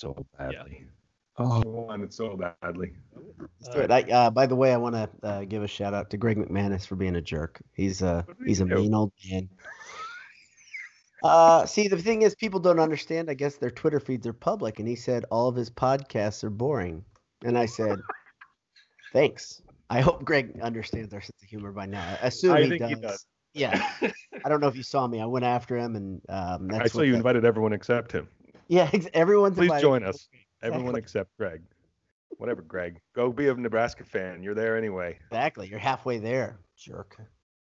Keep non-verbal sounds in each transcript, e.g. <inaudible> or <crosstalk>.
so badly. Oh, I want it so badly. Let's it. I, uh, by the way, I want to uh, give a shout out to Greg McManus for being a jerk. He's uh, What did he's a do? mean old man. <laughs> Uh, see, the thing is, people don't understand. I guess their Twitter feeds are public, and he said all of his podcasts are boring. And I said, <laughs> thanks. I hope Greg understands our sense of humor by now. I assume I he, think does. he does. Yeah. <laughs> I don't know if you saw me. I went after him, and um, that's I saw you the- invited everyone except him. <laughs> Yeah, ex- everyone's Please join us. Everyone except Greg. Whatever, Greg. Go be a Nebraska fan. You're there anyway. Exactly. You're halfway there, jerk.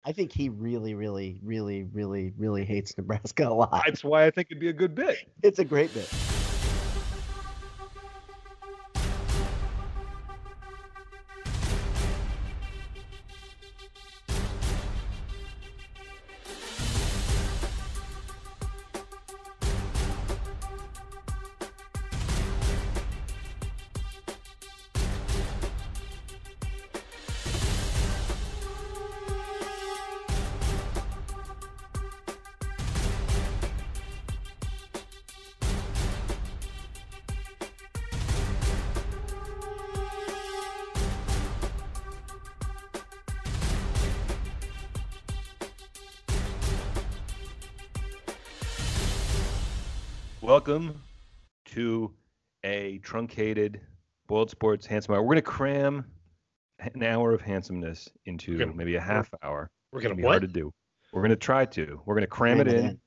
I think he really, really, really, really, really hates Nebraska a lot. That's why I think it'd be a good bit. It's a great bit. Welcome to a truncated Boiled Sports Handsome Hour. We're going to cram an hour of handsomeness into gonna- maybe a half hour. We're gonna gonna be what? hard to do. We're going to try to. We're going to cram, it in.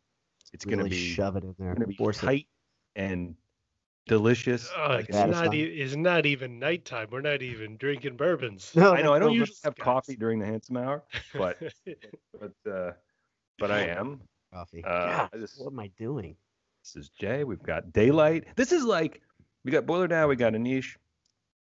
It's going to be shove it in there. going to be Force it. tight and delicious. Oh, like it's a- that is not. E- it's not even nighttime. We're not even drinking bourbons. <laughs> No, I know I don't no, usually have guys. coffee during the handsome hour, but <laughs> but uh, but I am. coffee. Uh, God, I just- what am I doing? This is Jay. We've got daylight. This is like we got Boiler Down, we got a niche.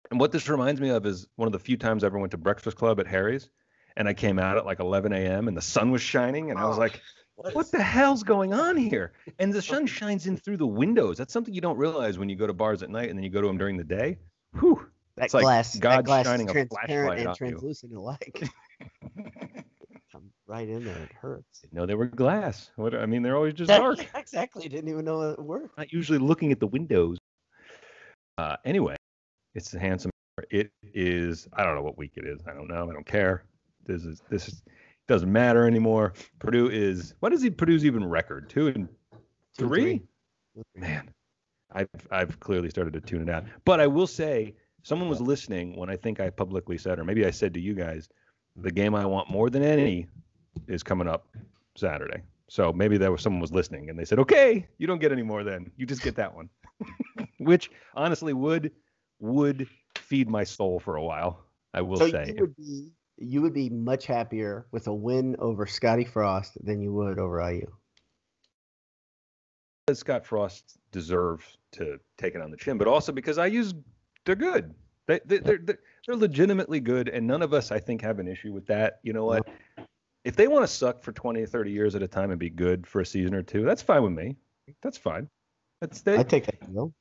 And what this reminds me of is one of the few times I ever went to Breakfast Club at Harry's, and I came out at like 11 a.m. and the sun was shining, and I was Oh, like, "What the hell's going on here?" And the sun shines in through the windows. That's something you don't realize when you go to bars at night and then you go to them during the day. Whew. That It's like glass, God that glass shining is a transparent flashlight and you. translucent alike. <laughs> Right in there. It hurts. No, they were glass. What I mean, they're always just dark. <laughs> exactly. Didn't even know it worked. not usually looking at the windows. Uh, anyway, it's the handsome. It is. I don't know what week it is. I don't know. I don't care. This is. This is. Doesn't matter anymore. Purdue is. What is he? Purdue's even record? Two and Two, three. Three. Man, I've I've clearly started to tune it out. But I will say, someone was listening when I think I publicly said, or maybe I said to you guys, the game I want more than any is coming up Saturday. So maybe there was someone was listening and they said, okay, you don't get any more then. You just get that one, <laughs> which honestly would would feed my soul for a while. I will So say. you would be you would be much happier with a win over Scotty Frost than you would over IU. because Scott Frost deserves to take it on the chin, but also because I use they're good. They, they they're they're they're legitimately good, and none of us I think have an issue with that. You know what? If they want to suck for 20 or 30 years at a time and be good for a season or two, that's fine with me. That's fine. That's they, I take that deal.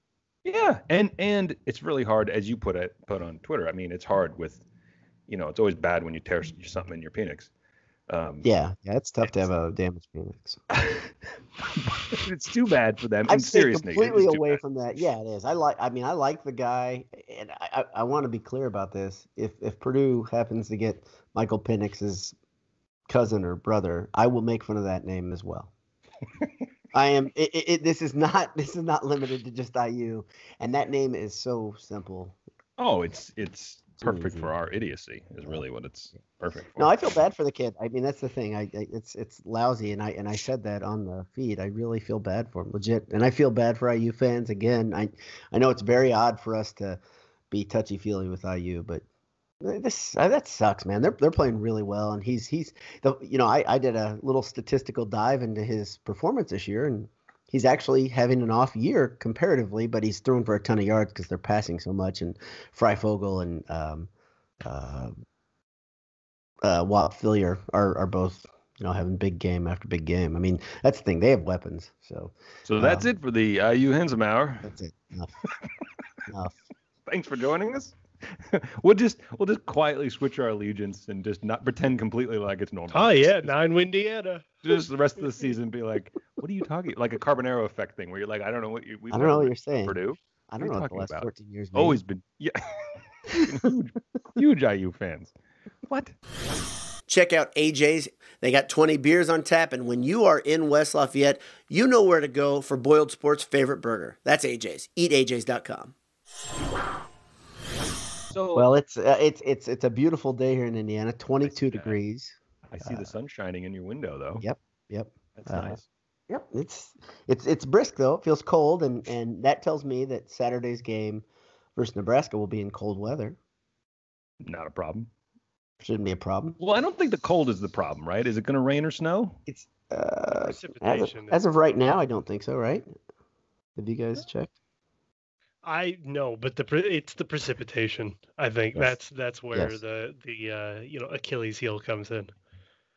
yeah, and and it's really hard, as you put it put on Twitter. I mean, it's hard with, you know, it's always bad when you tear something in your penis. Um, Yeah, yeah, it's tough to have a damaged penis. <laughs> it's too bad for them. I'm in serious completely away from that. Yeah, it is. I like. I mean, I like the guy, and I, I, I want to be clear about this. If if Purdue happens to get Michael Penix's cousin or brother, I will make fun of that name as well. <laughs> I am. It, it, this is not. <laughs> This is not limited to just IU, and that name is so simple. Oh, it's it's perfect for our idiocy. Is really what it's perfect for. No, I feel bad for the kid. I mean, that's the thing. I, I it's it's lousy, and I and I said that on the feed. I really feel bad for him, legit, and I feel bad for IU fans. Again, I I know it's very odd for us to be touchy feely with IU, but this uh, that sucks, man. They're they're playing really well, and he's he's the you know I I did a little statistical dive into his performance this year, and he's actually having an off year comparatively, but he's throwing for a ton of yards because they're passing so much, and Fryfogle and um, uh, uh, Whop Philyor are are both you know having big game after big game. I mean that's the thing; they have weapons. So So that's um, it for the IU Handsome that's it. <laughs> Enough. Enough. Thanks for joining us. <laughs> we'll just we'll just quietly switch our allegiance and just not pretend completely like it's normal. Oh yeah, nine Windiana. <laughs> Just the rest of the season be like, what are you talking? Like a Carbonaro effect thing where you're like, I don't know what you. We I don't know what you're saying. Purdue. I don't you know what the last about? 14 years. mean. Always been yeah, <laughs> huge, huge IU fans. What? Check out AJ's. They got 20 beers on tap, and when you are in West Lafayette, you know where to go for Boiled Sports' favorite burger. That's AJ's. EatAJ's.com. So Well, it's uh, it's it's it's a beautiful day here in Indiana. 22 that. degrees. I see the sun shining in your window though. Yep. Yep. That's Uh, nice. Yep, it's it's it's brisk though. It feels cold, and and that tells me that Saturday's game versus Nebraska will be in cold weather. Not a problem. Shouldn't be a problem. Well, I don't think the cold is the problem, right? Is it going to rain or snow? It's uh, as, of, Precipitation. as of right now, I don't think so. Right? Have you guys checked? I know, but the it's the precipitation. I think Yes. that's that's where Yes. the the uh, you know Achilles heel comes in.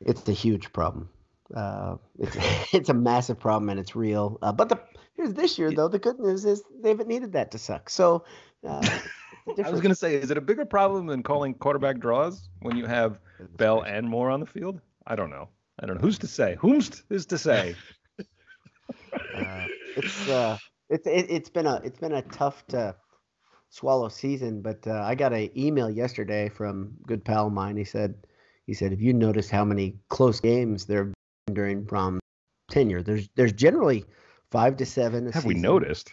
It's a huge problem. Uh, it's <laughs> it's a massive problem and it's real. Uh, but the here's this year though. The good news is they haven't needed that to suck. So uh, <laughs> it's was going to say, is it a bigger problem than calling quarterback draws when you have Bell and Moore on the field? I don't know. I don't know. Who's to say? Whomst is to say? <laughs> Uh, it's uh, it's it, it's been a it's been a tough to swallow season. But uh, I got an email yesterday from a good pal of mine. He said he said if you notice how many close games there have been during Brohm's tenure, there's there's generally five to seven. A Have we noticed?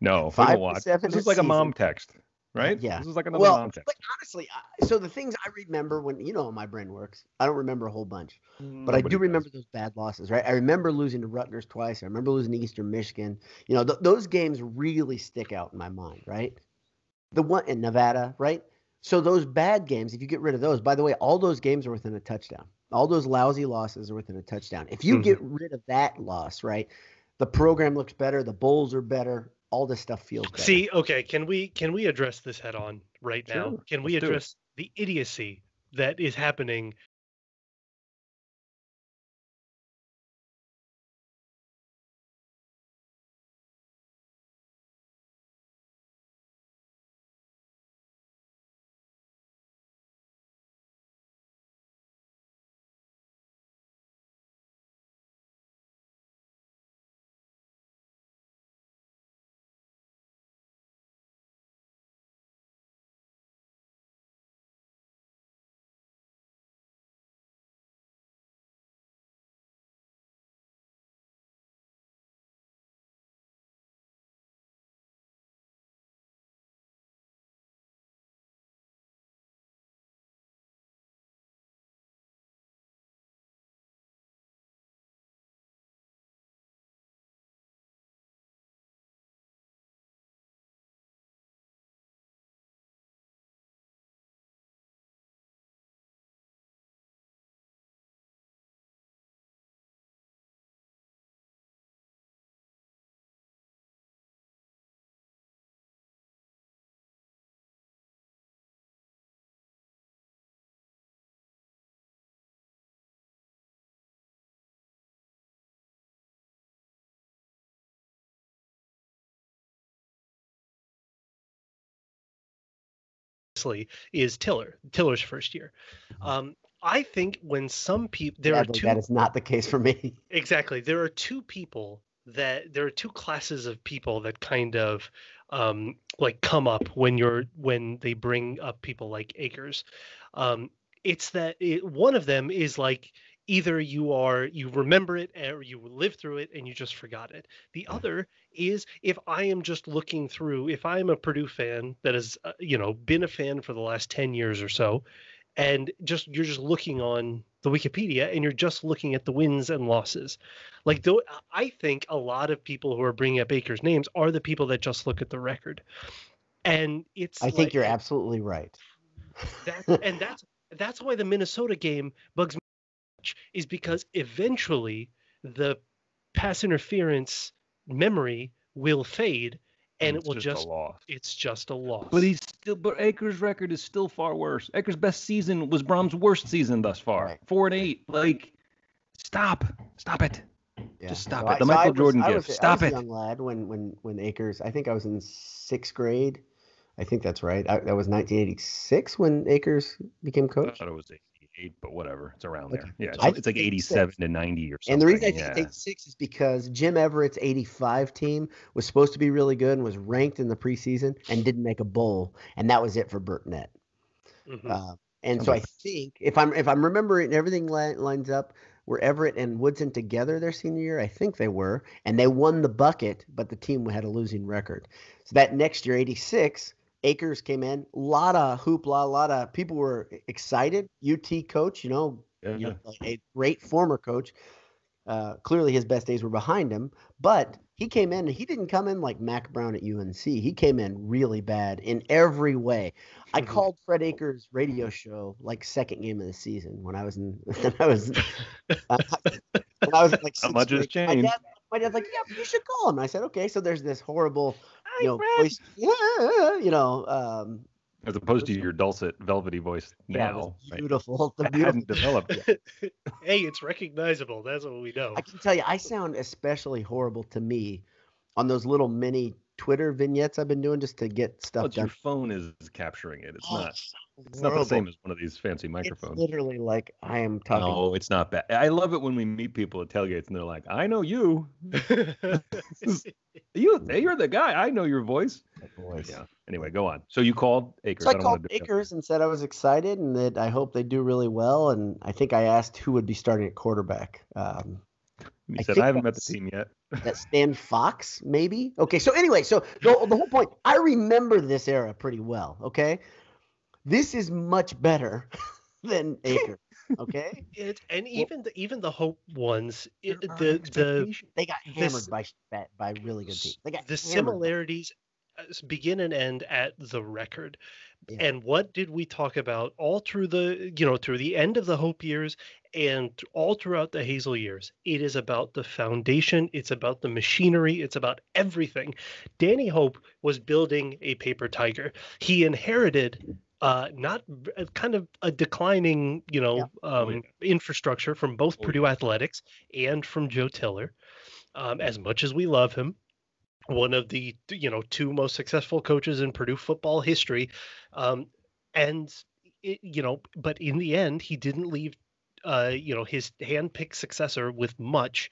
No. we Five don't watch. seven This is like a mom text, right? Yeah. This is like another Well, text. but honestly, I, so the things I remember when you know how my brain works, I don't remember a whole bunch. But I do does. remember those bad losses, right? I remember losing to Rutgers twice. I remember losing to Eastern Michigan. You know, th- those games really stick out in my mind, right? The one in Nevada, right? So those bad games, if you get rid of those, by the way, all those games are within a touchdown. All those lousy losses are within a touchdown. If you Mm-hmm. get rid of that loss, right? The program looks better, the bowls are better, all this stuff feels better. See, okay, can we can we address this head on right now? Sure, Can we let's address the idiocy that is happening? Honestly, is Tiller Tiller's first year. Um, I think when some people there Sadly, are two that is not the case for me. <laughs> Exactly. There are two people that there are two classes of people that kind of um, like come up when you're when they bring up people like Akers. Um, it's that it, one of them is like either you are you remember it or you live through it and you just forgot it. The other is if I am just looking through if I am a Purdue fan that has uh, you know been a fan for the last 10 years or so and just you're just looking on the Wikipedia and you're just looking at the wins and losses. Like though I think a lot of people who are bringing up Akers names are the people that just look at the record. And it's I think you're absolutely right. that, and that's that's why the Minnesota game bugs is because eventually the pass interference memory will fade and it will just, just a loss. it's just a loss. But he's still. But Akers' record is still far worse. Akers' best season was Brohm's worst season thus far. Right. Four and eight. Like, stop, stop it. Yeah. Just stop So it. I- The so I Michael was- Jordan I gift. was, Stop I was it. a young lad when when when Akers. I think I was in sixth grade. I think that's right. I, that was 1986 when Akers became coach. I coach. thought it was 88, but whatever. It's around there. Yeah, it's, it's like think 87 to 90 or something. And the reason I think yeah. it's 86 is because Jim Everett's 85 team was supposed to be really good and was ranked in the preseason and didn't make a bowl, and that was it for Burtnett. Mhm. Uh, and so I think if I'm if I'm remembering everything li- lines up, were Everett and Woodson together their senior year? I think they were, and they won the bucket, but the team had a losing record. So that next year, '86, Akers came in, a lot of hoopla, a lot of people were excited. UT coach, you know, Yeah. you know, a great former coach. Uh, clearly, his best days were behind him, but he came in and he didn't come in like Mack Brown at UNC. He came in really bad in every way. I Mhm. called Fred Akers' radio show like second game of the season when I was in. <laughs> When I was, uh, when I was like <laughs> Not much has. My changed. dad, my dad's like, "Yeah, you should call him." I said, "Okay." So there's this horrible, you know, voice, yeah, you know, um, As opposed to your dulcet, velvety voice yeah, now. this right? beautiful, the <laughs> That beautiful hadn't developed yet. <laughs> hey, it's recognizable. That's what we know. I can tell you, I sound especially horrible to me on those little mini Twitter vignettes I've been doing just to get stuff But your phone is capturing it. It's Oh, not. it's It's not the same as one of these fancy It's microphones. literally like I am talking. No, it's not bad. I love it when we meet people at tailgates and they're like, "I know you. <laughs> You, you're the guy. I know your voice." voice. Yeah. Anyway, go on. So you called Akers. So I don't called wanna Akers and said I was excited and that I hope they do really well. And I think I asked who would be starting at quarterback. Um, He I said, "I haven't met the team yet." That Stan Fox, maybe. Okay, so anyway, so the, the whole point, I remember this era pretty well. Okay, this is much better <laughs> than <laughs> Akers. Okay, It, and even the even the hope ones, it, the the they got hammered by by really good teams. They got the hammered. similarities begin and end at the record. Yeah. And what did we talk about all through the you know through the end of the Hope years and all throughout the Hazell years? It is about the foundation. It's about the machinery. It's about everything. Danny Hope was building a paper tiger. He inherited. Uh, not uh, kind of a declining, you know, Oh, um, infrastructure from both Oh, Purdue athletics and from Joe Tiller. Um, as much as we love him, one of the you know two most successful coaches in Purdue football history, um, and it, you know, but in the end, he didn't leave, uh, you know, his handpicked successor with much,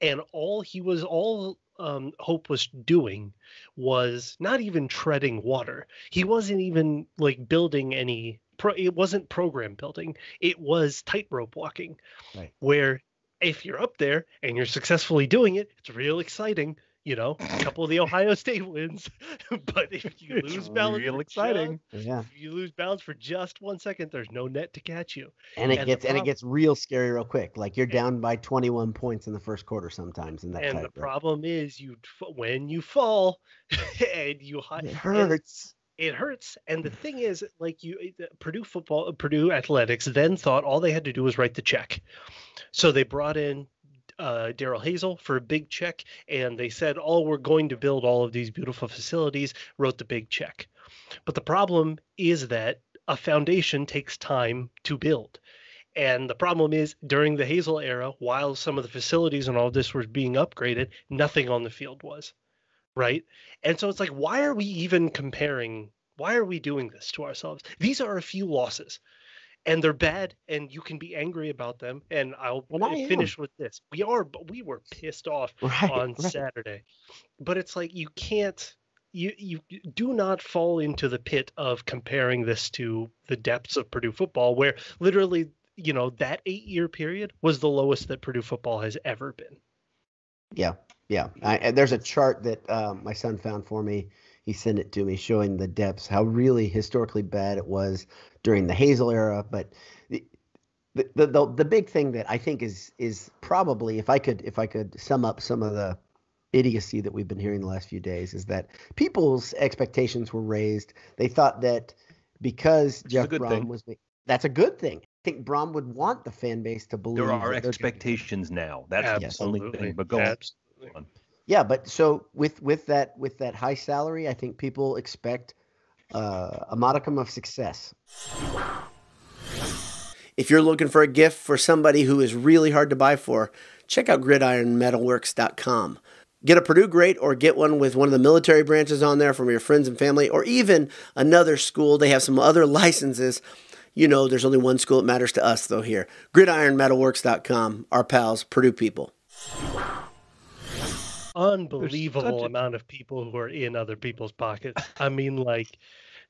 and all he was all um, Hope was doing was not even treading water. He wasn't even like building any. Pro, it wasn't program building. It was tightrope walking, Right. where if you're up there and you're successfully doing it, it's real exciting. You know, a couple of the Ohio <laughs> State wins, <laughs> but if you It's lose balance, real for exciting. Yeah, just- if you lose balance for just one second, there's no net to catch you. and it And the gets and it gets real scary real quick. Like you're down by 21 points in the first quarter sometimes in that and type. the right? problem is, you when you fall <laughs> and you hi- it and hurts. it hurts. And the thing is, like you, uh, Purdue football, Purdue athletics then thought all they had to do was write the check. So they brought in uh, Darrell Hazell for a big check, and they said, "Oh, we're going to build all of these beautiful facilities." Wrote the big check, but the problem is that a foundation takes time to build. And the problem is, during the Hazell era, while some of the facilities and all this was being upgraded, nothing on the field was. Right. And so it's like, why are we even comparing? Why are we doing this to ourselves? These are a few losses and they're bad and you can be angry about them. And I'll And I am. finish with this. We are, but we were pissed off Right. on right. Saturday. But it's like you can't you you do not fall into the pit of comparing this to the depths of Purdue football where literally, you know, that 8-year period was the lowest that Purdue football has ever been. Yeah, yeah. I, and there's a chart that um, my son found for me. He sent it to me, showing the depths, how really historically bad it was during the Hazell era. But the the the, the, the big thing that I think is is probably, if I could if I could sum up some of the idiocy that we've been hearing the last few days, is that people's expectations were raised. They thought that because is Jeff Brohm thing. was, that's a good thing. I think Brohm would want the fan base to believe There are that they're gonna be- expectations now. That's the only thing. But go on. Yeah, but so with with that with that high salary, I think people expect uh, a modicum of success. If you're looking for a gift for somebody who is really hard to buy for, check out gridironmetalworks.com. Get a Purdue great or get one with one of the military branches on there from your friends and family or even another school. They have some other <laughs> licenses. You know, there's only one school that matters to us, though, here. GridironMetalworks.com, our pals, Purdue people. Unbelievable a- amount of people who are in other people's pockets. I mean, like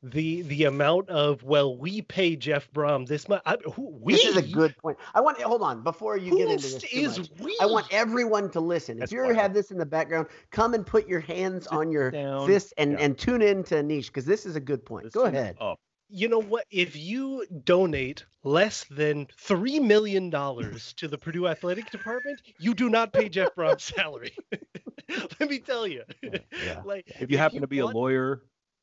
the the amount of well, we pay Jeff Brohm this much. I, who, we This is a good point. I want hold on before you who get into this. too is much. we? I want everyone to listen. That's if you ever have this in the background, come and put your hands Sit on your down. fist and, Yeah. and tune in to Anish because this is a good point. Go ahead. Up. You know what? If you donate less than three million dollars to the Purdue Athletic Department, you do not pay Jeff Brohm's salary. <laughs> Let me tell you. Yeah. Like If you happen to be a lawyer,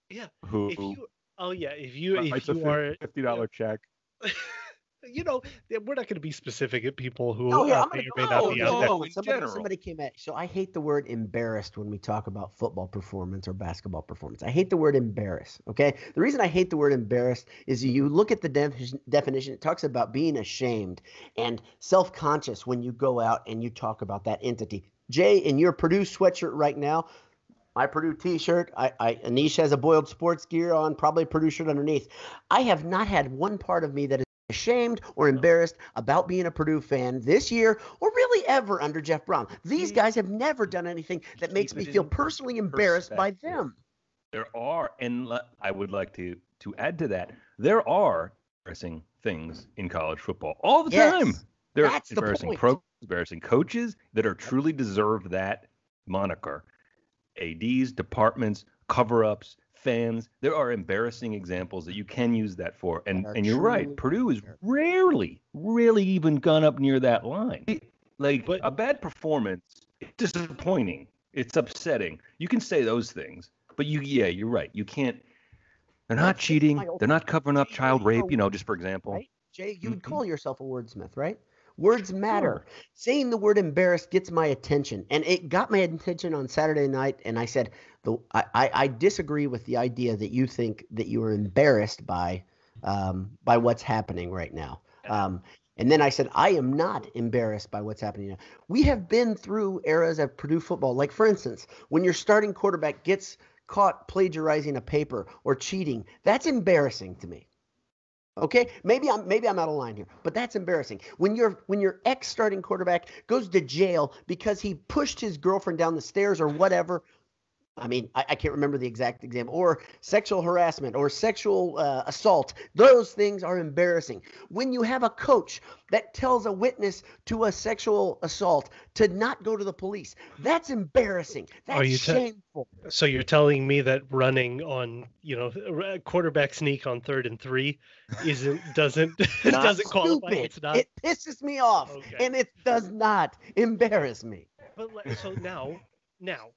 Yeah, who if you, oh yeah, if you if a you are, fifty dollar check, <laughs> you know, we're not going to be specific at people who Oh, here, uh, may or may not Oh, be no, out there. no. somebody, somebody came at. So I hate the word embarrassed when we talk about football performance or basketball performance. I hate the word embarrassed. Okay, the reason I hate the word embarrassed is you look at the definition. definition it talks about being ashamed and self-conscious when you go out and you talk about that entity. Jay, in your Purdue sweatshirt right now, my Purdue T-shirt. I, I Anish has a boiled sports gear on, probably a Purdue shirt underneath. I have not had one part of me that is ashamed or embarrassed about being a Purdue fan this year or really ever under Jeff Brown. These guys have never done anything that makes me feel personally embarrassed by them. there are, and le- I would like to to add to that, there are embarrassing things in college football all the Yes, time. There are that's the embarrassing point. pros, embarrassing coaches that are truly deserve that moniker. ADs, departments, cover-ups, fans. There are embarrassing examples that you can use that for. And That and you're right. Purdue is embarrassing. rarely, really even gone up near that line. Like But- a bad performance, it's disappointing. It's upsetting. You can say those things, but you, yeah, you're right. You can't. They're not cheating. They're not covering up child rape. You know, just for example. Right? Jay, you would Mhm. call yourself a wordsmith, right? Words matter. Saying the word embarrassed gets my attention. And it got my attention on Saturday night. And I said, the, I, I, I disagree with the idea that you think that you are embarrassed by um, by what's happening right now. Um, and then I said, I am not embarrassed by what's happening now. We have been through eras of Purdue football. Like, for instance, when your starting quarterback gets caught plagiarizing a paper or cheating, that's embarrassing to me. Okay, maybe I'm maybe I'm out of line here, but that's embarrassing. When your when your ex starting quarterback goes to jail because he pushed his girlfriend down the stairs or whatever. I mean, I, I can't remember the exact example, or sexual harassment or sexual uh, assault. Those things are embarrassing. When you have a coach that tells a witness to a sexual assault to not go to the police, that's embarrassing. That's you te- shameful. So you're telling me that running on, you know, a quarterback sneak on third and three isn't doesn't <laughs> doesn't qualify. It's not. It pisses me off, Okay. and it does not embarrass me. But so now, now,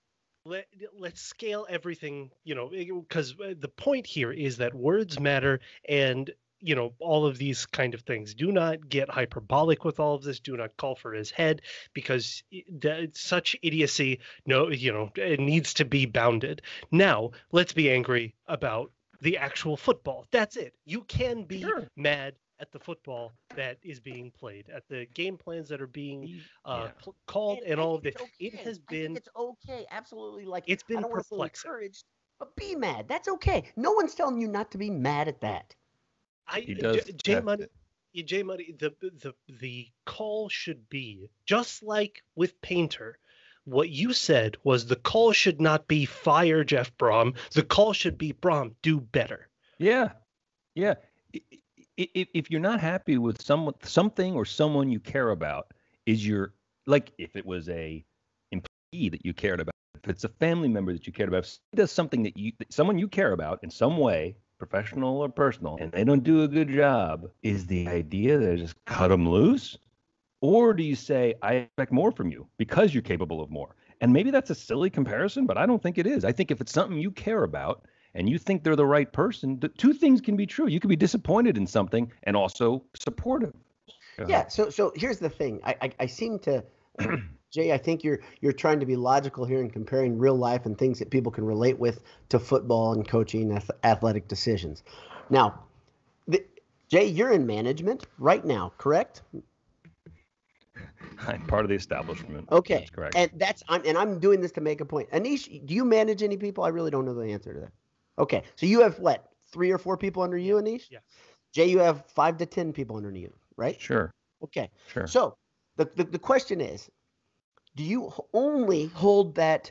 let let's scale everything. You know, eh, because eh, the point here is that words matter, and you know all of these kind of things. Do not get hyperbolic with all of this. Do not call for his head, because eh, that, such idiocy, no, you know, it needs to be bounded. Now, let's be angry about the actual football. That's it. You can be Sure. mad at the football that is being played, at the game plans that are being uh, Yeah. pl- called, and, I all of this. it's It okay. has I think been it's okay. Absolutely. Like it's been don't want to feel perplexing. encouraged, but be mad. That's okay. No one's telling you not to be mad at that. I He J- does. J have Money to- J Money the the the call should be just like with Painter. What you said was the call should not be fire Jeff Brohm. The call should be Brohm do better. Yeah, yeah. I- i- i- If you're not happy with someone, something or someone you care about, is your like if it was a employee that you cared about, if it's a family member that you cared about, if does something that you, someone you care about in some way, professional or personal, and they don't do a good job, is the idea that I just cut them loose, or do you say I expect more from you because you're capable of more? And maybe that's a silly comparison, but I don't think it is. I think if it's something you care about and you think they're the right person, the two things can be true. You can be disappointed in something and also supportive. Go Yeah. ahead. So so here's the thing. I I, I seem to. <clears throat> Jay, I think you're you're trying to be logical here and comparing real life and things that people can relate with to football and coaching ath- athletic decisions. Now, the, Jay, you're in management right now, correct? I'm part of the establishment. Okay. That's correct. And that's I'm, and I'm doing this to make a point. Anish, do you manage any people? I really don't know the answer to that. Okay, so you have what three or four people under you, Anish? Yeah. Jay, you have five to ten people under you, right? Sure. Okay. Sure. So the, the the question is, do you only hold that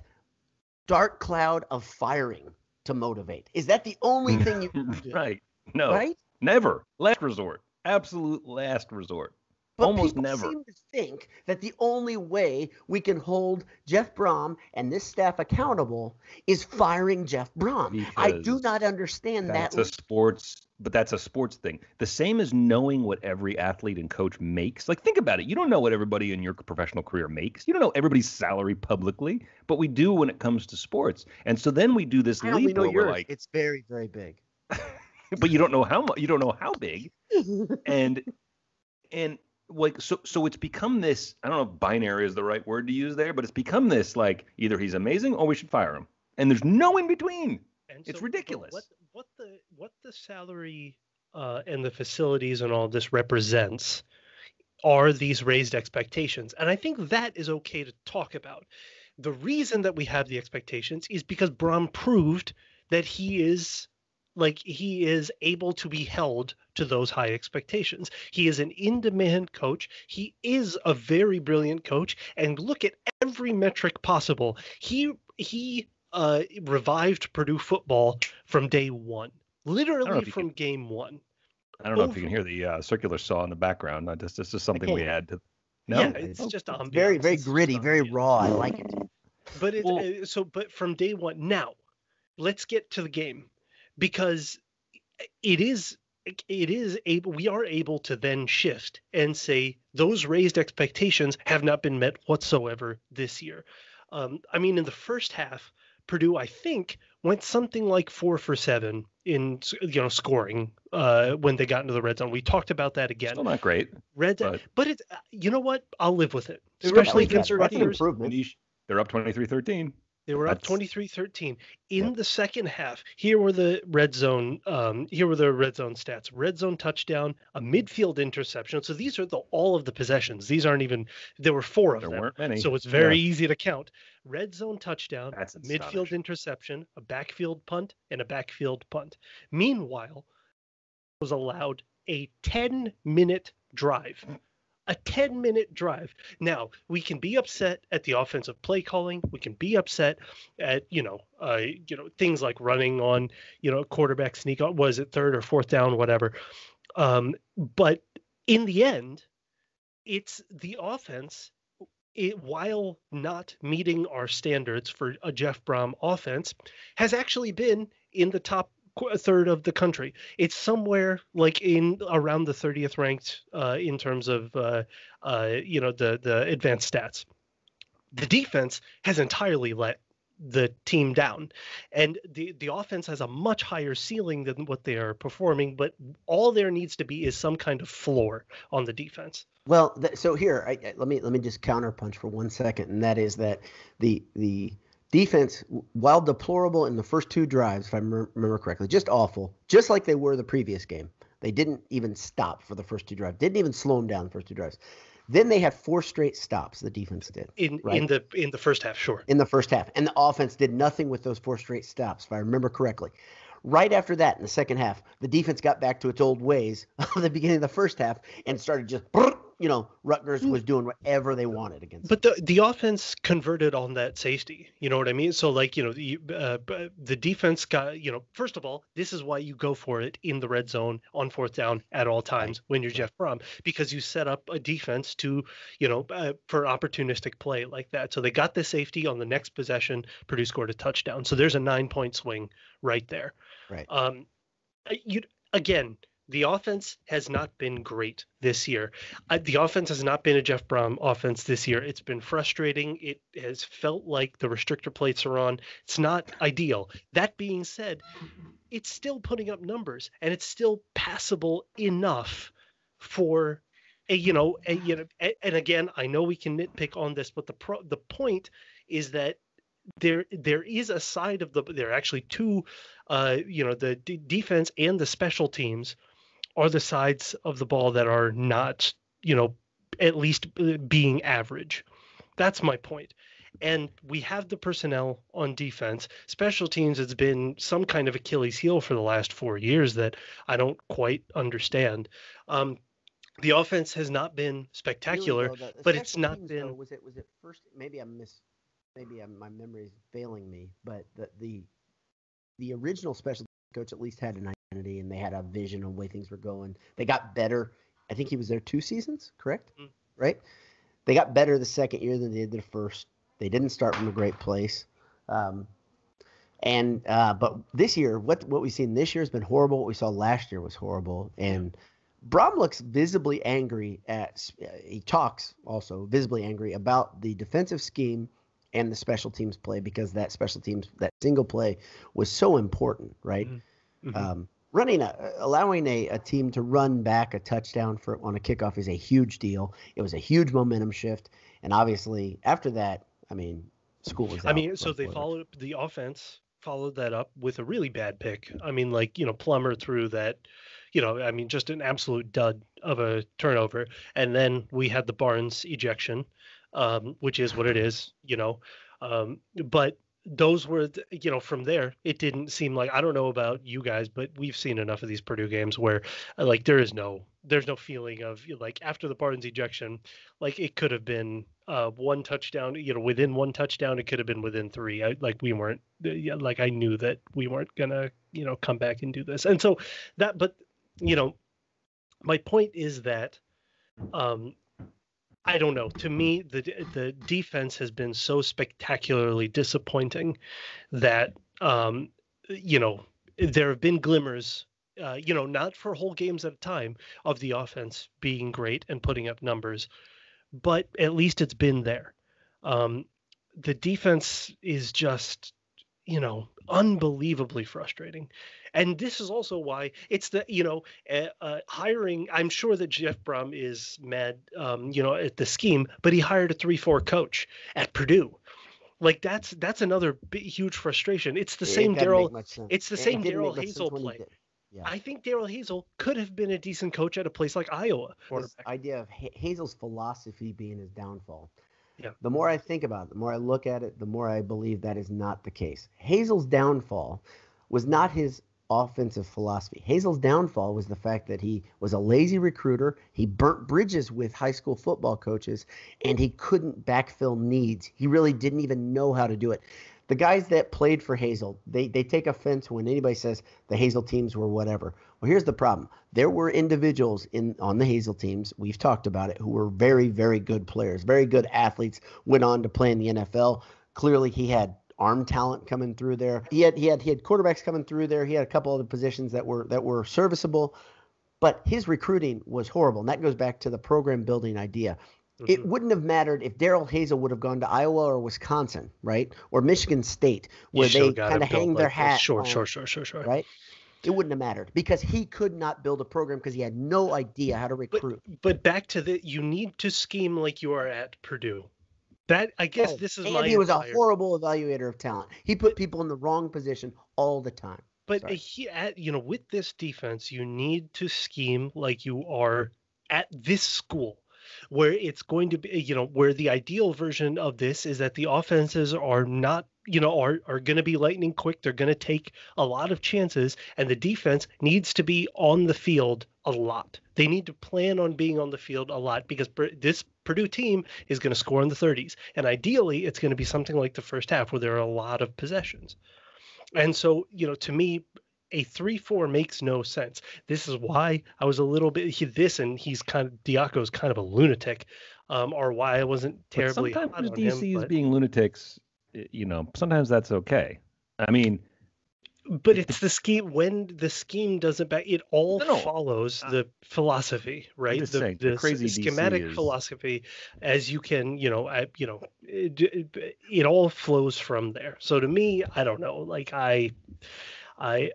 dark cloud of firing to motivate? Is that the only <laughs> thing you can do? right. No. Right? Never. Last resort. Absolute last resort. But Almost people never. seem to think that the only way we can hold Jeff Brohm and this staff accountable is firing Jeff Brohm. I do not understand that. That's a sports, but that's a sports thing. The same as knowing what every athlete and coach makes. Like, think about it. You don't know what everybody in your professional career makes. You don't know everybody's salary publicly, but we do when it comes to sports. And so then we do this I leap where yours. like, it's very, very big. <laughs> but you don't know how much. You don't know how big. <laughs> and and like so so it's become this i don't know if binary is the right word to use there but it's become this like either he's amazing or we should fire him and there's no in between And It's but ridiculous. What what the what the salary uh, and the facilities and all this represents are these raised expectations, and I think that is okay to talk about. The reason that we have the expectations is because Brohm proved that he is like he is able to be held to those high expectations. He is an in-demand coach. He is a very brilliant coach, and look at every metric possible. He he uh, revived Purdue football from day one, literally if you from game one. i don't know if you can hear the uh, circular saw in the background I just this is something we can't. add to no Yeah, it's Oh, just It's ambiance. very, very It's gritty, very ambiance. raw. I like it. But it Well- uh, so but from day one. Now, let's get to the game because it is it is able we are able to then shift and say those raised expectations have not been met whatsoever this year. Um, I mean, in the first half, Purdue I think went something like four for seven in you know scoring uh, when they got into the red zone. We talked about that again. still not great Red zone, but- but it's uh, you know what? I'll live with it, They were up especially 23 against Rutgers. improvement. They're up 23-13 They were up That's- 23-13 in the second half. Here were the red zone. Um, here were the red zone stats: red zone touchdown, a midfield interception. So these are the all of the possessions. These aren't even. There were four of there them. weren't many So it's very easy to count. Red zone touchdown, That's a midfield interception, a backfield punt, and a backfield punt. Meanwhile, was allowed a 10 minute drive. A 10 minute drive. Now, we can be upset at the offensive play calling. We can be upset at, you know, uh, you know, things like running on, you know, quarterback sneak on, was it third or fourth down, whatever. Um, but in the end, it's the offense it, while not meeting our standards for a Jeff Brohm offense, has actually been in the top qu- third of the country. It's somewhere like in around the 30th ranked uh, in terms of uh, uh, you know the the advanced stats. The defense has entirely let the team down, and the the offense has a much higher ceiling than what they are performing. But all there needs to be is some kind of floor on the defense. Well, th- so here, I, I- let me let me just counterpunch for one second, and that is that the the defense, while deplorable in the first two drives, if I remember correctly, just awful, just like they were the previous game. They didn't even stop for the first two drives. Didn't even slow them down the first two drives. Then they had four straight stops. The defense did In Right. in the in the first half, sure. in the first half, and the offense did nothing with those four straight stops, if I remember correctly. Right after that, in the second half, the defense got back to its old ways <laughs> of the beginning of the first half and started just, you know, Rutgers was doing whatever they wanted against. But the the offense converted on that safety. You know what I mean? So like you know the uh, the defense got you know first of all this is why you go for it in the red zone on fourth down at all times when you're Jeff Brohm because you set up a defense to you know uh, for opportunistic play like that. So they got the safety on the next possession. Purdue scored a touchdown. So there's a nine point swing right there. Right. Um, uh, you again. The offense has not been great this year. Uh, the offense has not been a Jeff Brohm offense this year. It's been frustrating. It has felt like the restrictor plates are on. It's not ideal. That being said, it's still putting up numbers and it's still passable enough for a, you know, a, you know, a, and again, I know we can nitpick on this, but the pro, the point is that there there is a side of the there are actually two uh you know the d- defense and the special teams are the sides of the ball that are not, you know, at least uh, being average. That's my point. and we have the personnel on defense. Special teams has been some kind of Achilles heel for the last four years that I don't quite understand. Um, the offense has not been spectacular, Really, though, the- the but it's not teams, been. though, was it was it first? Maybe I'm miss. Maybe I'm, my memory is failing me. But the the the original special coach at least had an identity and they had a vision of the way things were going. They got better. I think he was there two seasons, correct? Mm. Right. They got better the second year than they did the first. They didn't start from a great place. Um, and uh, but this year, what what we've seen this year has been horrible. What we saw last year was horrible, and Brohm looks visibly angry at. uh, He talks also visibly angry about the defensive scheme and the special teams play because that special teams that single play was so important, right? Mhm. Um, running a allowing a, a team to run back a touchdown for on a kickoff is a huge deal. It was a huge momentum shift, and obviously after that, I mean, school was. I mean, so they followed up the offense followed that up with a really bad pick. I mean, like you know, Plummer threw that, you know, I mean, just an absolute dud of a turnover, and then we had the Barnes ejection, um, which is what it is, you know. Um, but those were, you know, from there, it didn't seem like I don't know about you guys, but we've seen enough of these Purdue games where, uh, like, there is no, there's no feeling of like after the Barnes ejection, like it could have been uh, one touchdown, you know, within one touchdown, it could have been within three. I, like we weren't, uh, like I knew that we weren't gonna, you know, come back and do this. And so that, but you know, my point is that, um, I don't know. To me, the the defense has been so spectacularly disappointing that, um, you know, there have been glimmers. Uh, you know, not for whole games at a time of the offense being great and putting up numbers, but at least it's been there. Um, the defense is just, you know, unbelievably frustrating. And this is also why it's the, you know, uh, uh, hiring. I'm sure that Jeff Brohm is mad, um, you know, at the scheme, but he hired a three-four coach at Purdue. Like that's that's another big, huge frustration. It's the It same Darrell. it's the It- same Darrell Hazel play. Yeah. I think Darrell Hazell could have been a decent coach at a place like Iowa. this idea of Ha- Hazell's philosophy being his downfall. Yeah. The more I think about it, the more I look at it, the more I believe that is not the case. Hazell's downfall was not his offensive philosophy. Hazell's downfall was the fact that he was a lazy recruiter. He burnt bridges with high school football coaches, and he couldn't backfill needs. He really didn't even know how to do it. The guys that played for Hazell, they, they take offense when anybody says the Hazell teams were whatever. Well, here's the problem. There were individuals in on the Hazell teams, we've talked about it, who were very, very good players, very good athletes, went on to play in the NFL. Clearly he had arm talent coming through there. He had he had he had quarterbacks coming through there. He had a couple other positions that were that were serviceable, but his recruiting was horrible. And that goes back to the program building idea. It Mhm. wouldn't have mattered if Darrell Hazell would have gone to Iowa or Wisconsin, right? Or Michigan State, where they kind of hang their like this. hat. Sure, on- sure, sure, sure, sure. Right? It wouldn't have mattered because he could not build a program because he had no idea how to recruit. But back to the, you need to scheme like you are at Purdue. That I guess Oh, this is and my. he was a horrible evaluator of talent. He put people in the wrong position all the time. But Sorry. he, at, you know, with this defense, you need to scheme like you are at this school, where it's going to be, you know, where the ideal version of this is that the offenses are not, you know, are are going to be lightning quick. They're going to take a lot of chances, and the defense needs to be on the field a lot. They need to plan on being on the field a lot because this Purdue team is going to score in the 30s, and ideally, it's going to be something like the first half where there are a lot of possessions. And so, you know, to me, a three-four makes no sense. This is why I was a little bit he, this, and he's kind of Diaco's kind of a lunatic, um, or why I wasn't But terribly hot sometimes him. DCs But, being lunatics, you know, sometimes that's okay. I mean, but it's the scheme when the scheme doesn't back. It all No, no. follows Uh, the philosophy, right? the saying, the the crazy DC schematic is- philosophy, as you can, you know, I, you know, it, it, it all flows from there. So to me, I don't know. Like I, I.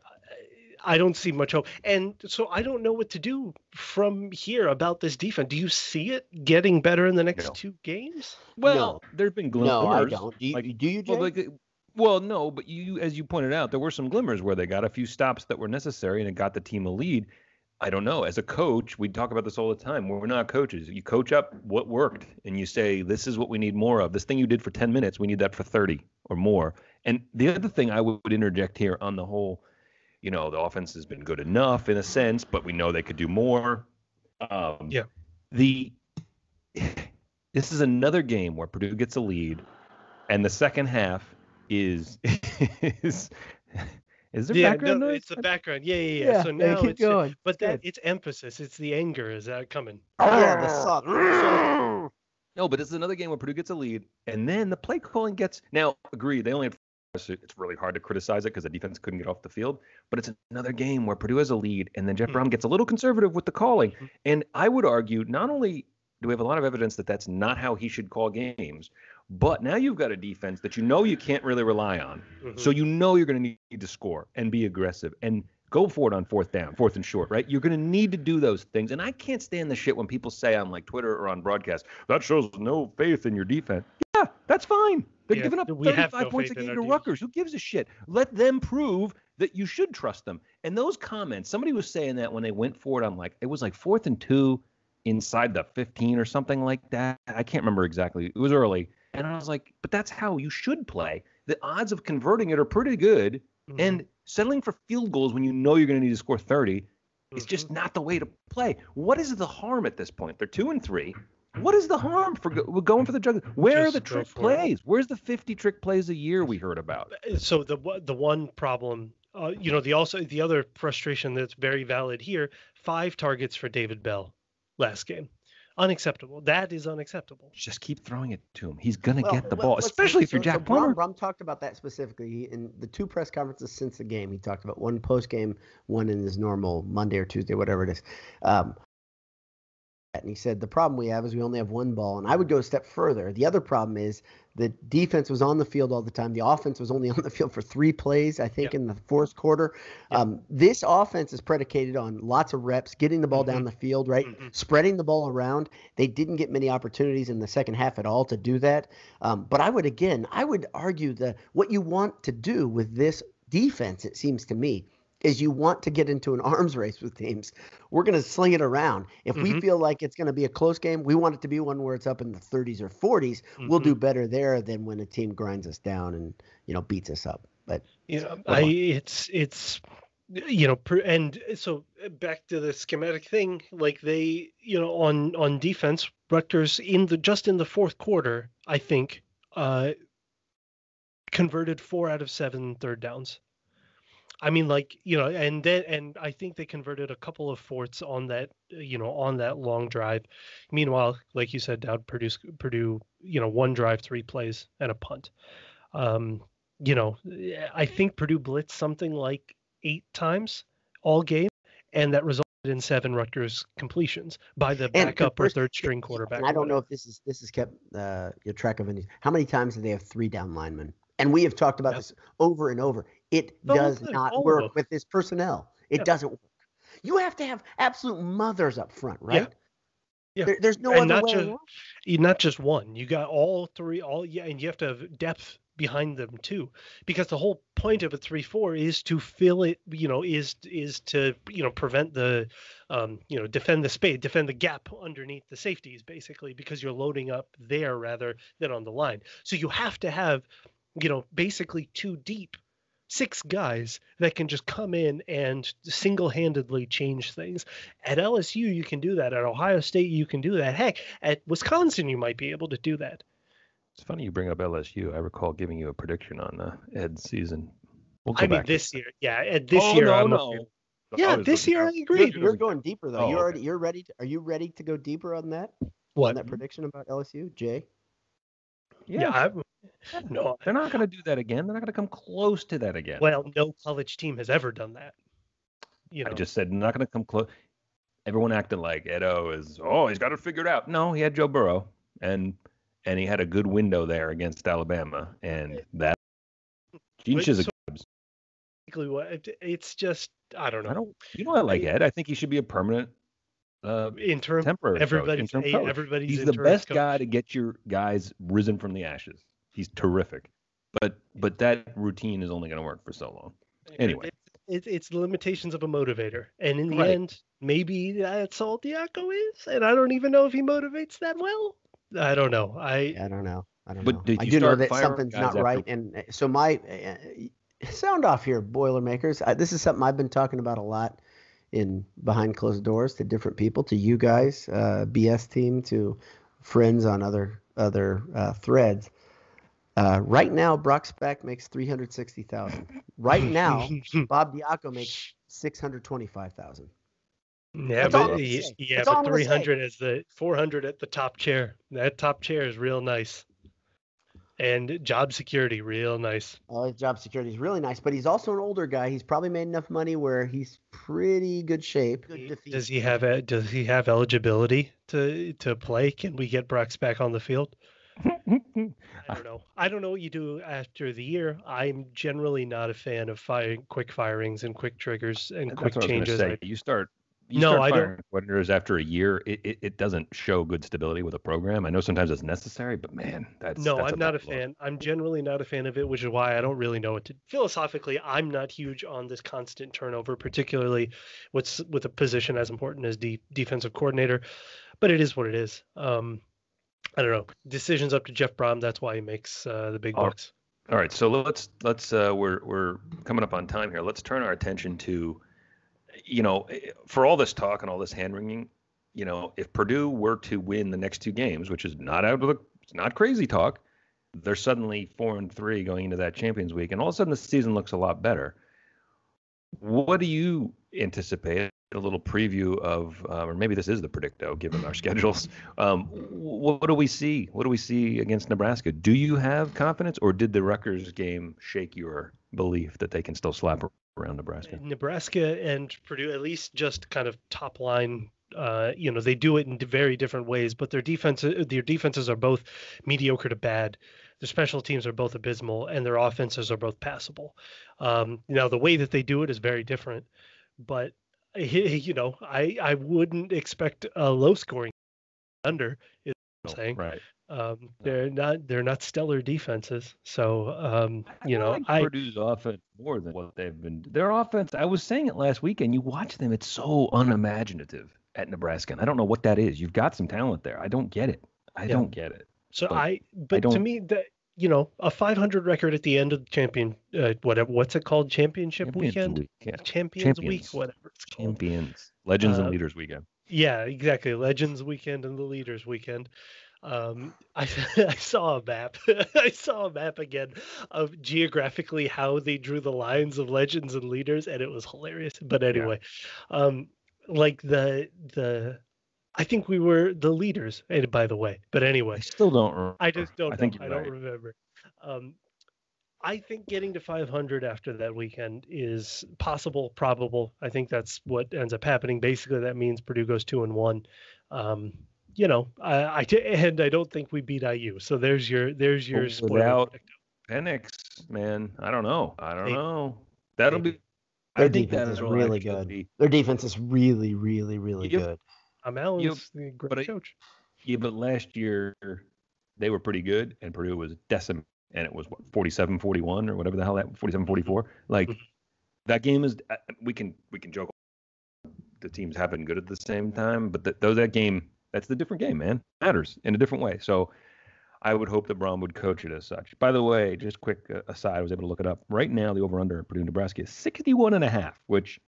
I don't see much hope. And so I don't know what to do from here about this defense. Do you see it getting better in the next No. two games? well, there've been glimmers. No, I don't. Do you, like- do you Well, like, well, no, but you, as you pointed out, there were some glimmers where they got a few stops that were necessary and it got the team a lead. I don't know. As a coach, we talk about this all the time. We're not coaches. You coach up what worked and you say, this is what we need more of. This thing you did for 10 minutes, we need that for 30 or more. And the other thing I would interject here on the whole, you know, the offense has been good enough in a sense, but we know they could do more. Um, Yeah. The <sighs> this is another game where Purdue gets a lead, and the second half is <laughs> is is there yeah, background no, noise? it's the background. Yeah, yeah, yeah. so now keep it's going. but that it's emphasis. It's the anger. Is that coming? yeah, the soft. soft- No, but it's another game where Purdue gets a lead, and then the play calling gets. Now, agree, they only had. It's really hard to criticize it because the defense couldn't get off the field. But it's another game where Purdue has a lead, and then Jeff Mhm. Brohm gets a little conservative with the calling. Mhm. And I would argue, not only do we have a lot of evidence that that's not how he should call games, but now you've got a defense that you know you can't really rely on. Mhm. So you know you're going to need to score and be aggressive and go for it on fourth down, fourth and short, right? You're going to need to do those things. And I can't stand the shit when people say on like Twitter or on broadcast, that shows no faith in your defense. That's fine. They're Yeah, giving up 35 no points a game to. Rutgers. Who gives a shit? Let them prove that you should trust them. And those comments, somebody was saying that when they went for it on like, it was like fourth and two inside the 15 or something like that. I can't remember exactly. It was early. And I was like, but that's how you should play. The odds of converting it are pretty good. Mhm. And settling for field goals when you know you're going to need to score 30 is Mhm. just not the way to play. What is the harm at this point? They're two and three. What is the harm for go, going for the jugular? Where are the trick for it. plays? Where's the 50 trick plays a year we heard about? Uh, so the one- the one problem uh, you know the also the other frustration that's very valid here five targets for david bell last game unacceptable that is unacceptable Just keep throwing it to him. He's going to Well, get the let- ball, let's- especially if you're so- Jack so Brohm, Plummer. Brohm talked about that specifically He- in the two press conferences since the game. He talked about one post game, one in his normal Monday or Tuesday, whatever it is. Um, and he said the problem we have is we only have one ball. And I would go a step further. The other problem is the defense was on the field all the time. The offense was only <laughs> on the field for three plays, I think, in the fourth quarter. Yep. Um, this offense is predicated on lots of reps, getting the ball down the field, right? Mhm. spreading the ball around. They didn't get many opportunities in the second half at all to do that. Um, but I would again, I would argue that what you want to do with this defense, it seems to me, is you want to get into an arms race with teams. We're going to sling it around. If we Mhm. feel like it's going to be a close game, we want it to be one where it's up in the 30s or 40s. We'll do better there than when a team grinds us down and you know beats us up. But you know i it's it's you know and so uh, back to the schematic thing like they you know on on defense Rutgers in the just in the fourth quarter i think uh converted 4 out of 7 third downs i mean like you know and then and i think they converted a couple of forts on that uh, you know on that long drive meanwhile like you said Dowd Purdue Purdue you know one drive three plays and a punt um you know, I think Purdue blitzed something like eight times all game, and that resulted in seven Rutgers completions by the backup or third string quarterback. And I don't know if this is this is kept uh, your track of any. How many times do they have three down linemen? And we have talked about Yeah. this over and over. It does not work with this personnel. It Yeah. doesn't work. You have to have absolute mothers up front, right? Yeah. There, there's no And other not way. just- around. Not just one. You got all three, all yeah, and you have to have depth behind them too, because the whole point of a three-four is to fill it. You know, is is to you know prevent the, um, you know, defend the space, defend the gap underneath the safeties, basically, because you're loading up there rather than on the line. So you have to have, you know, basically two deep. Six guys that can just come in and single-handedly change things. At LSU, you can do that. At Ohio State, you can do that. Heck, at Wisconsin, you might be able to do that. It's funny you bring up LSU. I recall giving you a prediction on uh, Ed's season. We'll I mean, this year, yeah. At this oh, year, no, I'm no. okay. Yeah, this year I agree. You're, you're going deeper though. Oh, you're okay. you're ready. To, are you ready to go deeper on that? On What? that prediction about LSU, Jay? Yeah, Yeah, I'm, no. <laughs> they're not going to do that again. They're not going to come close to that again. Well, no college team has ever done that. You know, I just said not going to come close. Everyone acted like Edo is. Oh, he's got it figured out. No, he had Joe Burrow, and and he had a good window there against Alabama, and that. Gene Wait, Chizik. so- basically what it's just I don't know. I don't. You know, I like Ed. I think he should be a permanent, uh, in terms, temporary. coach, everybody's interim a- coach. everybody's He's the best coach. guy to get your guys risen from the ashes. He's terrific, but but that routine is only going to work for so long. Anyway. It's, it's it's the limitations of a motivator, and in the Right. end, maybe that's all Diaco is, and I don't even know if he motivates that well. I don't know. I I don't know. I don't But know. did I you do know that something's not after- right, and uh, so my uh, sound off here, Boilermakers. I, this is something I've been talking about a lot in behind closed doors to different people, to you guys, uh, BS team, to friends on other other uh, threads. Uh, right now, Brock Spack makes three hundred sixty thousand. Right now, <laughs> Bob Diaco makes six hundred twenty-five thousand. yeah, That's but I'm y- saying. yeah, That's all I'm but 300 is the 400 at the top chair. That top chair is real nice, and job security real nice. Oh, his job security is really nice, but he's also an older guy. He's probably made enough money where he's pretty good shape. Good. Does he have a, does he have eligibility to to play? Can we get Brooks back on the field? I don't know. I don't know what you do after the year. I'm generally not a fan of firing quick firings and quick triggers and That's quick what I was changes. I- say. You start. You No, start I don't- coordinators after a year. It, it, it doesn't show good stability with a program. I know sometimes it's necessary, but man, that's no, that's I'm not a fan. I'm generally not a fan of it, which is why I don't really know what to. Philosophically, I'm not huge on this constant turnover, particularly with with a position as important as de- defensive coordinator. But it is what it is. Um, I don't know. Decisions up to Jeff Brohm. That's why he makes uh, the big All- bucks. All right, so let's let's uh, we're we're coming up on time here. Let's turn our attention to, you know, eh, for all this talk and all this hand wringing, you know, if Purdue were to win the next two games, which is not out of the, it's not crazy talk, they're suddenly four and three going into that Champions Week, and all of a sudden the season looks a lot better. What do you anticipate? A little preview of, uh, or maybe this is the predicto, given our <laughs> schedules. Um, what, what do we see? What do we see against Nebraska? Do you have confidence, or did the Rutgers game shake your belief that they can still slap around Nebraska? Nebraska and Purdue, at least just kind of top line. Uh, you know, they do it in very different ways, but their defense, their defenses are both mediocre to bad. Their special teams are both abysmal, and their offenses are both passable. Um, now, the way that they do it is very different, but you know, I I wouldn't expect a low scoring under. Is what I'm saying. Right. Um, they're not they're not stellar defenses, so um, you know, like I Purdue's offense more than what they've been. Their offense. I was saying it last weekend. You watch them; it's so unimaginative at Nebraska. And I don't know what that is. You've got some talent there. I don't get it. I Yeah. don't get it. So but I, but to me, that you know, a 500 record at the end of the champion, uh, whatever, what's it called, championship Champions weekend, Week, yeah. Champions, Week, whatever it's called. Champions, Legends Uh, and Leaders Weekend. Yeah, exactly. Legends weekend and the Leaders weekend. Um, I <laughs> I saw a map. <laughs> I saw a map again of geographically how they drew the lines of Legends and Leaders, and it was hilarious. But anyway, um, like the the. I think we were the leaders, eh, by the way. But anyway, I still don't. Remember. I just don't I think know. I don't right. remember. Um, I think getting to 500 after that weekend is possible, probable. I think that's what ends up happening. Basically, that means Purdue goes two and one. Um, you know, I, I and I don't think we beat IU. So there's your there's your But spoiler. without- Penix, man, I don't know. I don't Maybe. know. That'll Maybe. be. Their I think defense that is will really good. be- Their defense is really, really, really good. I'm Allen's the great but coach. Yeah, but last year they were pretty good, and Purdue was decimated, and it was what 47-41 or whatever the hell that 47-44. Like Mhm. that game is. uh, We can we can joke. The teams have been good at the same time, but th- though that game, that's the different game, man. Matters in a different way. So. I would hope that Brohm would coach it as such. By the way, just quick uh, aside, I was able to look it up. Right now, the over/under at Purdue, Nebraska is 61 and a half, which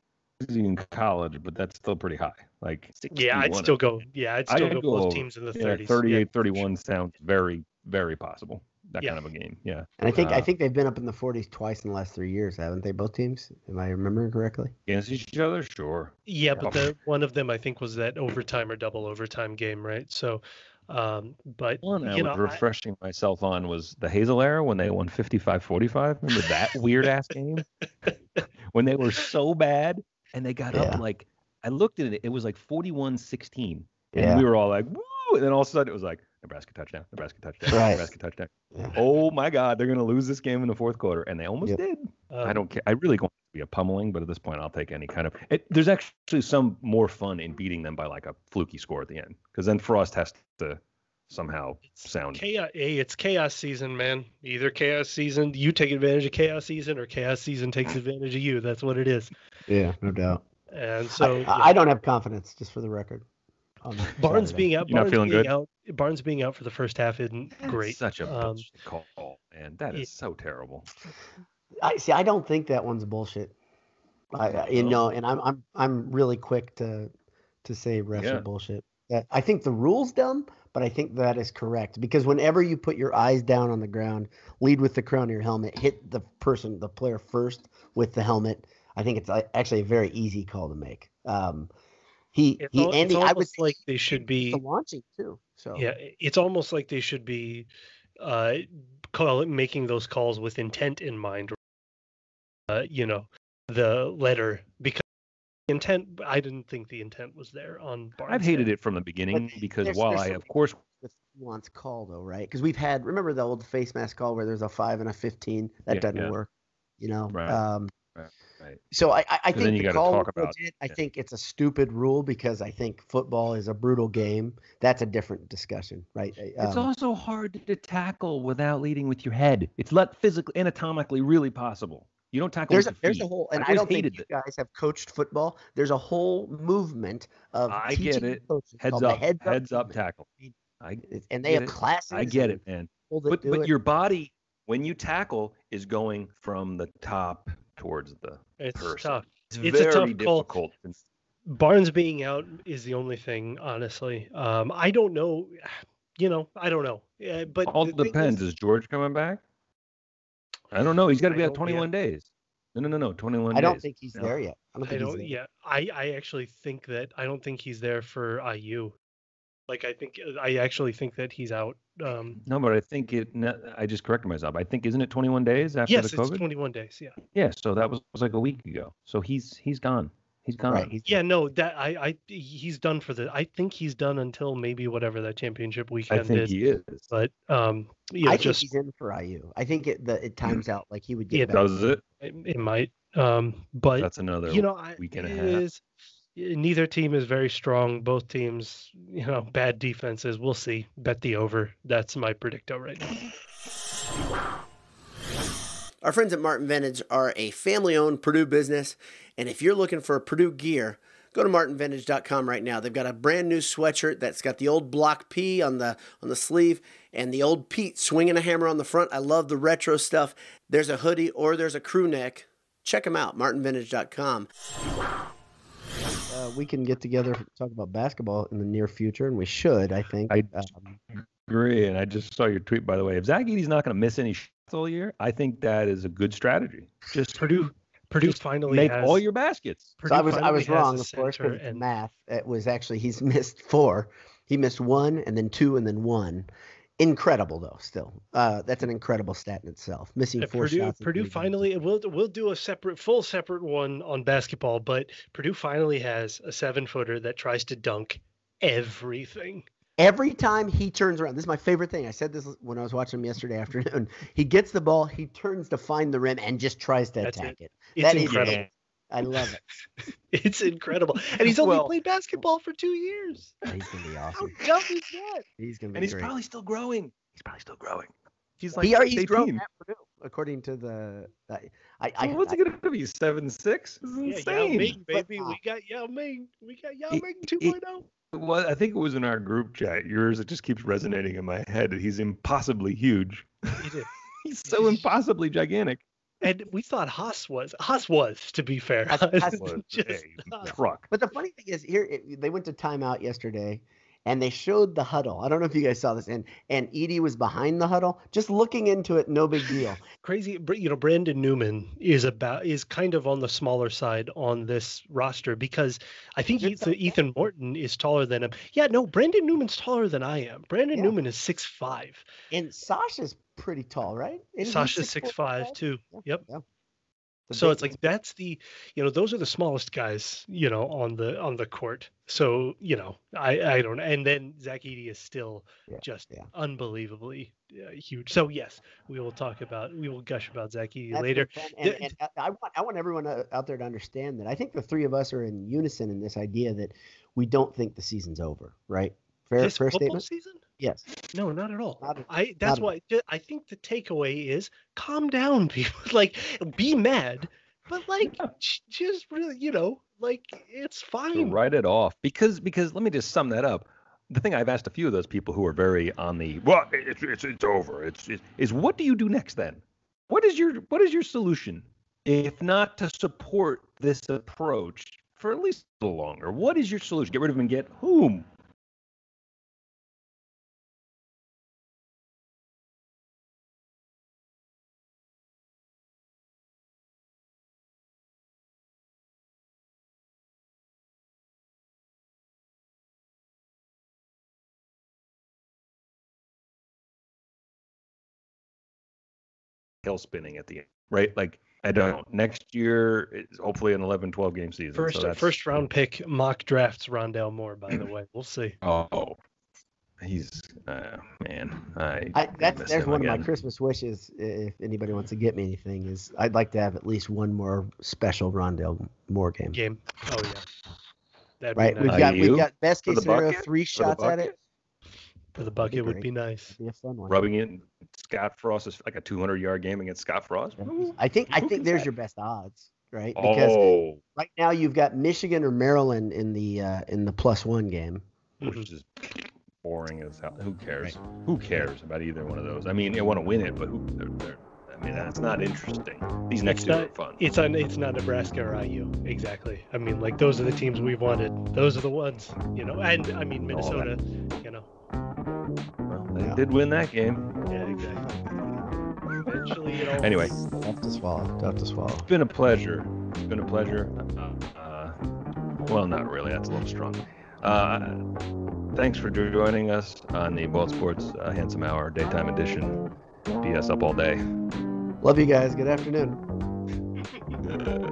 in college, but that's still pretty high. Like Yeah, I'd still go. Yeah, I'd I'd still go, go both over. teams in the yeah, 30s. 38 yeah, for sure. 31 sounds very very possible that Yeah. kind of a game yeah And I think I Uh, think they've been up in the 40s twice in the last three years, haven't they? Both teams. Am I remembering correctly? against each other sure Yeah, but the one of them I think was that overtime or double overtime game, right? So, um, but one i you was know, I- refreshing myself on was the Hazell era when they won 55-45 remember that weird ass game <laughs> when they were so bad and they got Yeah. up like i looked at it it was like 41-16 and Yeah. we were all like woo and then all of a sudden it was like nebraska touchdown nebraska touchdown Right. nebraska touchdown Yeah. oh my god they're going to lose this game in the fourth quarter and they almost Yep. did I um, don't care. I really want it to be a pummeling, but at this point, I'll take any kind of. It, there's actually some more fun in beating them by like a fluky score at the end, because then Frost has to somehow It's sound. chaos. Hey, it's chaos season, man. Either chaos season, you take advantage of chaos season, or chaos season takes advantage of you. That's what it is. Yeah, no doubt. And So so I, yeah. I don't have confidence, just for the record. on Barnes Saturday. being out, You're not Barnes feeling being good? out, Barnes being out for the first half isn't That's great. Such a Um, bullshit call, man. That is yeah. so terrible. I see. I don't think that one's bullshit. I, I you No? know, and I'm I'm I'm really quick to to say refs Yeah. are bullshit. I think the rule's dumb, but I think that is correct because whenever you put your eyes down on the ground, lead with the crown of your helmet, hit the person, the player first with the helmet. I think it's uh, actually a very easy call to make. Um, he It's, he al- Andy, I would like they should be. the launching too. So Yeah, it's almost like they should be uh, call, making those calls with intent in mind. Uh, you know, the letter because intent. I didn't think the intent was there on Barnes. I've hated it from the beginning because there's- while there's I, of course, the nuance call though, right? Because we've had remember the old face mask call where there's a five and a fifteen that Yeah, doesn't yeah. work, you know. Right, Um, right, right. So I, I, I 'Cause then think you the gotta call talk about- legit. I yeah. think it's a stupid rule because I think football is a brutal game. That's a different discussion, right? It's Um, also hard to tackle without leading with your head. It's not physically, anatomically, really possible. You don't tackle there's a, with your there's a whole, and I've I don't think hated you guys have coached football. There's a whole movement of I teaching get it. coaches Heads up, heads up, heads up tackle. I, and they get have it. classes. I get it, man. But but it. your body, when you tackle, is going from the top towards the It's person. tough. It's, It's a very tough call. difficult. It's- Barnes being out is the only thing, honestly. Um, I don't know. <sighs> You know, I don't know. Uh, but all the depends. is- Is George coming back? I don't know. He's got to be out don't- yeah. 21 days. No, no, no, no. 21 I don't days. think he's No. there yet. I don't I think he's don't. there. Yeah, I I actually think that I don't think he's there for IU. Like I think I actually think that he's out. Um, No, but I think it. I just corrected myself. I think isn't it 21 days after yes, the it's COVID? 21 days. Yeah. Yeah, so that was, was like a week ago. So he's he's gone. He's gone. Right. He's, Yeah. No, that I I he's done for the. I think he's done until maybe whatever that championship weekend I weekend think is. he is. But um, yeah, I think just he's in for IU. I think it the, it times out like he would get Yeah, back. Does it? it, it might. Um, but That's another. you know, I, week and a half. is- neither team is very strong. Both teams, you know, bad defenses. We'll see. Bet the over. That's my predicto right now. Our friends at Martin Vintage are a family owned Purdue business. And if you're looking for a Purdue gear, go to martinvintage.com right now. They've got a brand new sweatshirt that's got the old block P on the on the sleeve and the old Pete swinging a hammer on the front. I love the retro stuff. There's a hoodie or there's a crew neck. Check them out, martinvintage.com. Uh, we can get together to talk about basketball in the near future, and we should. I think. I- um, agree. And I just saw your tweet, by the way. If Zach Edey's not going to miss any shots all year, I think that is a good strategy. Just Purdue, Purdue just finally make has, all your baskets. Purdue so I was I was wrong, a of course, center, because it's and math. It was actually he's <laughs> missed four. He missed one, and then two, and then one. Incredible though. Still, uh, that's an incredible stat in itself. Missing Yeah, four Purdue, shots. in Purdue finally we'll we'll do a separate full separate one on basketball, but Purdue finally has a seven footer that tries to dunk everything. Every time he turns around, this is my favorite thing. I said this when I was watching him yesterday <laughs> afternoon. He gets the ball, he turns to find the rim, and just tries to That's attack it. It's That is incredible. it. I love it. <laughs> It's incredible. And he's <laughs> only Well- played basketball for two years. He's gonna be awesome. How awesome. dumb is that? He's gonna be And he's great. probably still growing. He's probably still growing. He's like he already he's 18. grown at Purdue, according to the. I, I, I, Well, what's he going to be? Seven six? This is Yeah, Yao insane. Ming, But, baby. uh, We got Yao Ming. We got Yao it- Ming it- 2.0. Well, I think it was in our group chat. Yours, it just keeps resonating in my head. He's impossibly huge. He did. <laughs> He's so impossibly gigantic. And we thought Haas was. Haas was, to be fair. Haas- Haas Was <laughs> Just a Haas. truck. But the funny thing is, here it, they went to timeout yesterday, and they showed the huddle. I don't know if you guys saw this, and and Edey was behind the huddle, just looking into it, no big deal. <sighs> crazy you know brandon newman is about is kind of on the smaller side on this roster because i think ethan, ethan morton is taller than him yeah no brandon newman's taller than i am brandon Yeah. newman is six five And Sasha's pretty tall, right? Isn't sasha's 6'4", six five too Yeah, yep yeah. So it's like that's the you know those are the smallest guys you know on the on the court so you know i i don't and then zach Edey is still Yeah, just yeah. unbelievably uh, huge so yes we will talk about we will gush about zach That's later And, The- and I- I want I want everyone uh, out there to understand that I think the three of us are in unison in this idea that we don't think the season's over, right? Fair fair statement. season Yes. No, not at all. Not at- I that's why I think the takeaway is calm down, <laughs> people. like be mad, but like j- just really, you know, like it's to fine. write it off because because let me just sum that up. The thing I've asked a few of those people who are very on the well, it's it's, it's over. It's, it's is what do you do next then? What is your what is your solution if not to support this approach for at least a little longer? What is your solution? Get rid of him and get whom? Tail spinning at the end, right? Like I don't know. Next year, it's hopefully an 11, 12 game season. First that's- first round pick mock drafts Rondale Moore, by the <clears throat> way. We'll see. Oh, he's uh, man. I, I, that's miss there's him one of my. Christmas wishes. If anybody wants to get me anything, is I'd like to have at least one more special Rondale Moore game. Game. Oh yeah. That'd Right, be we've got we've got best case scenario, bucket? three shots at it. Bucket? for the bucket would be nice. Be a fun one. rubbing it. in Scott Frost is like a 200 yard game against Scott Frost. I think I think there's say? your best odds, right? Because Oh, right now you've got Michigan or Maryland in the uh, in the plus one game. Which is boring as hell. Who cares? Who cares about either one of those? I mean, they want to win it, but who? They're, they're, I mean, that's not interesting. These next It's two not- are fun. It's on. It's not Nebraska or IU. Exactly. I mean, like those are the teams we wanted. Those are the ones. You know, and I mean Minnesota. You know. Well, they Yeah. did win that game. Yeah. Exactly. Eventually, you know. Anyway, Tough to swallow. Tough to swallow. it's been a pleasure. It's been a pleasure. Uh, uh, well, not really. That's a little strong. Uh, thanks for joining us on the Ball Sports uh, Handsome Hour Daytime Edition. BS up all day. Love you guys. Good afternoon. Uh, <laughs>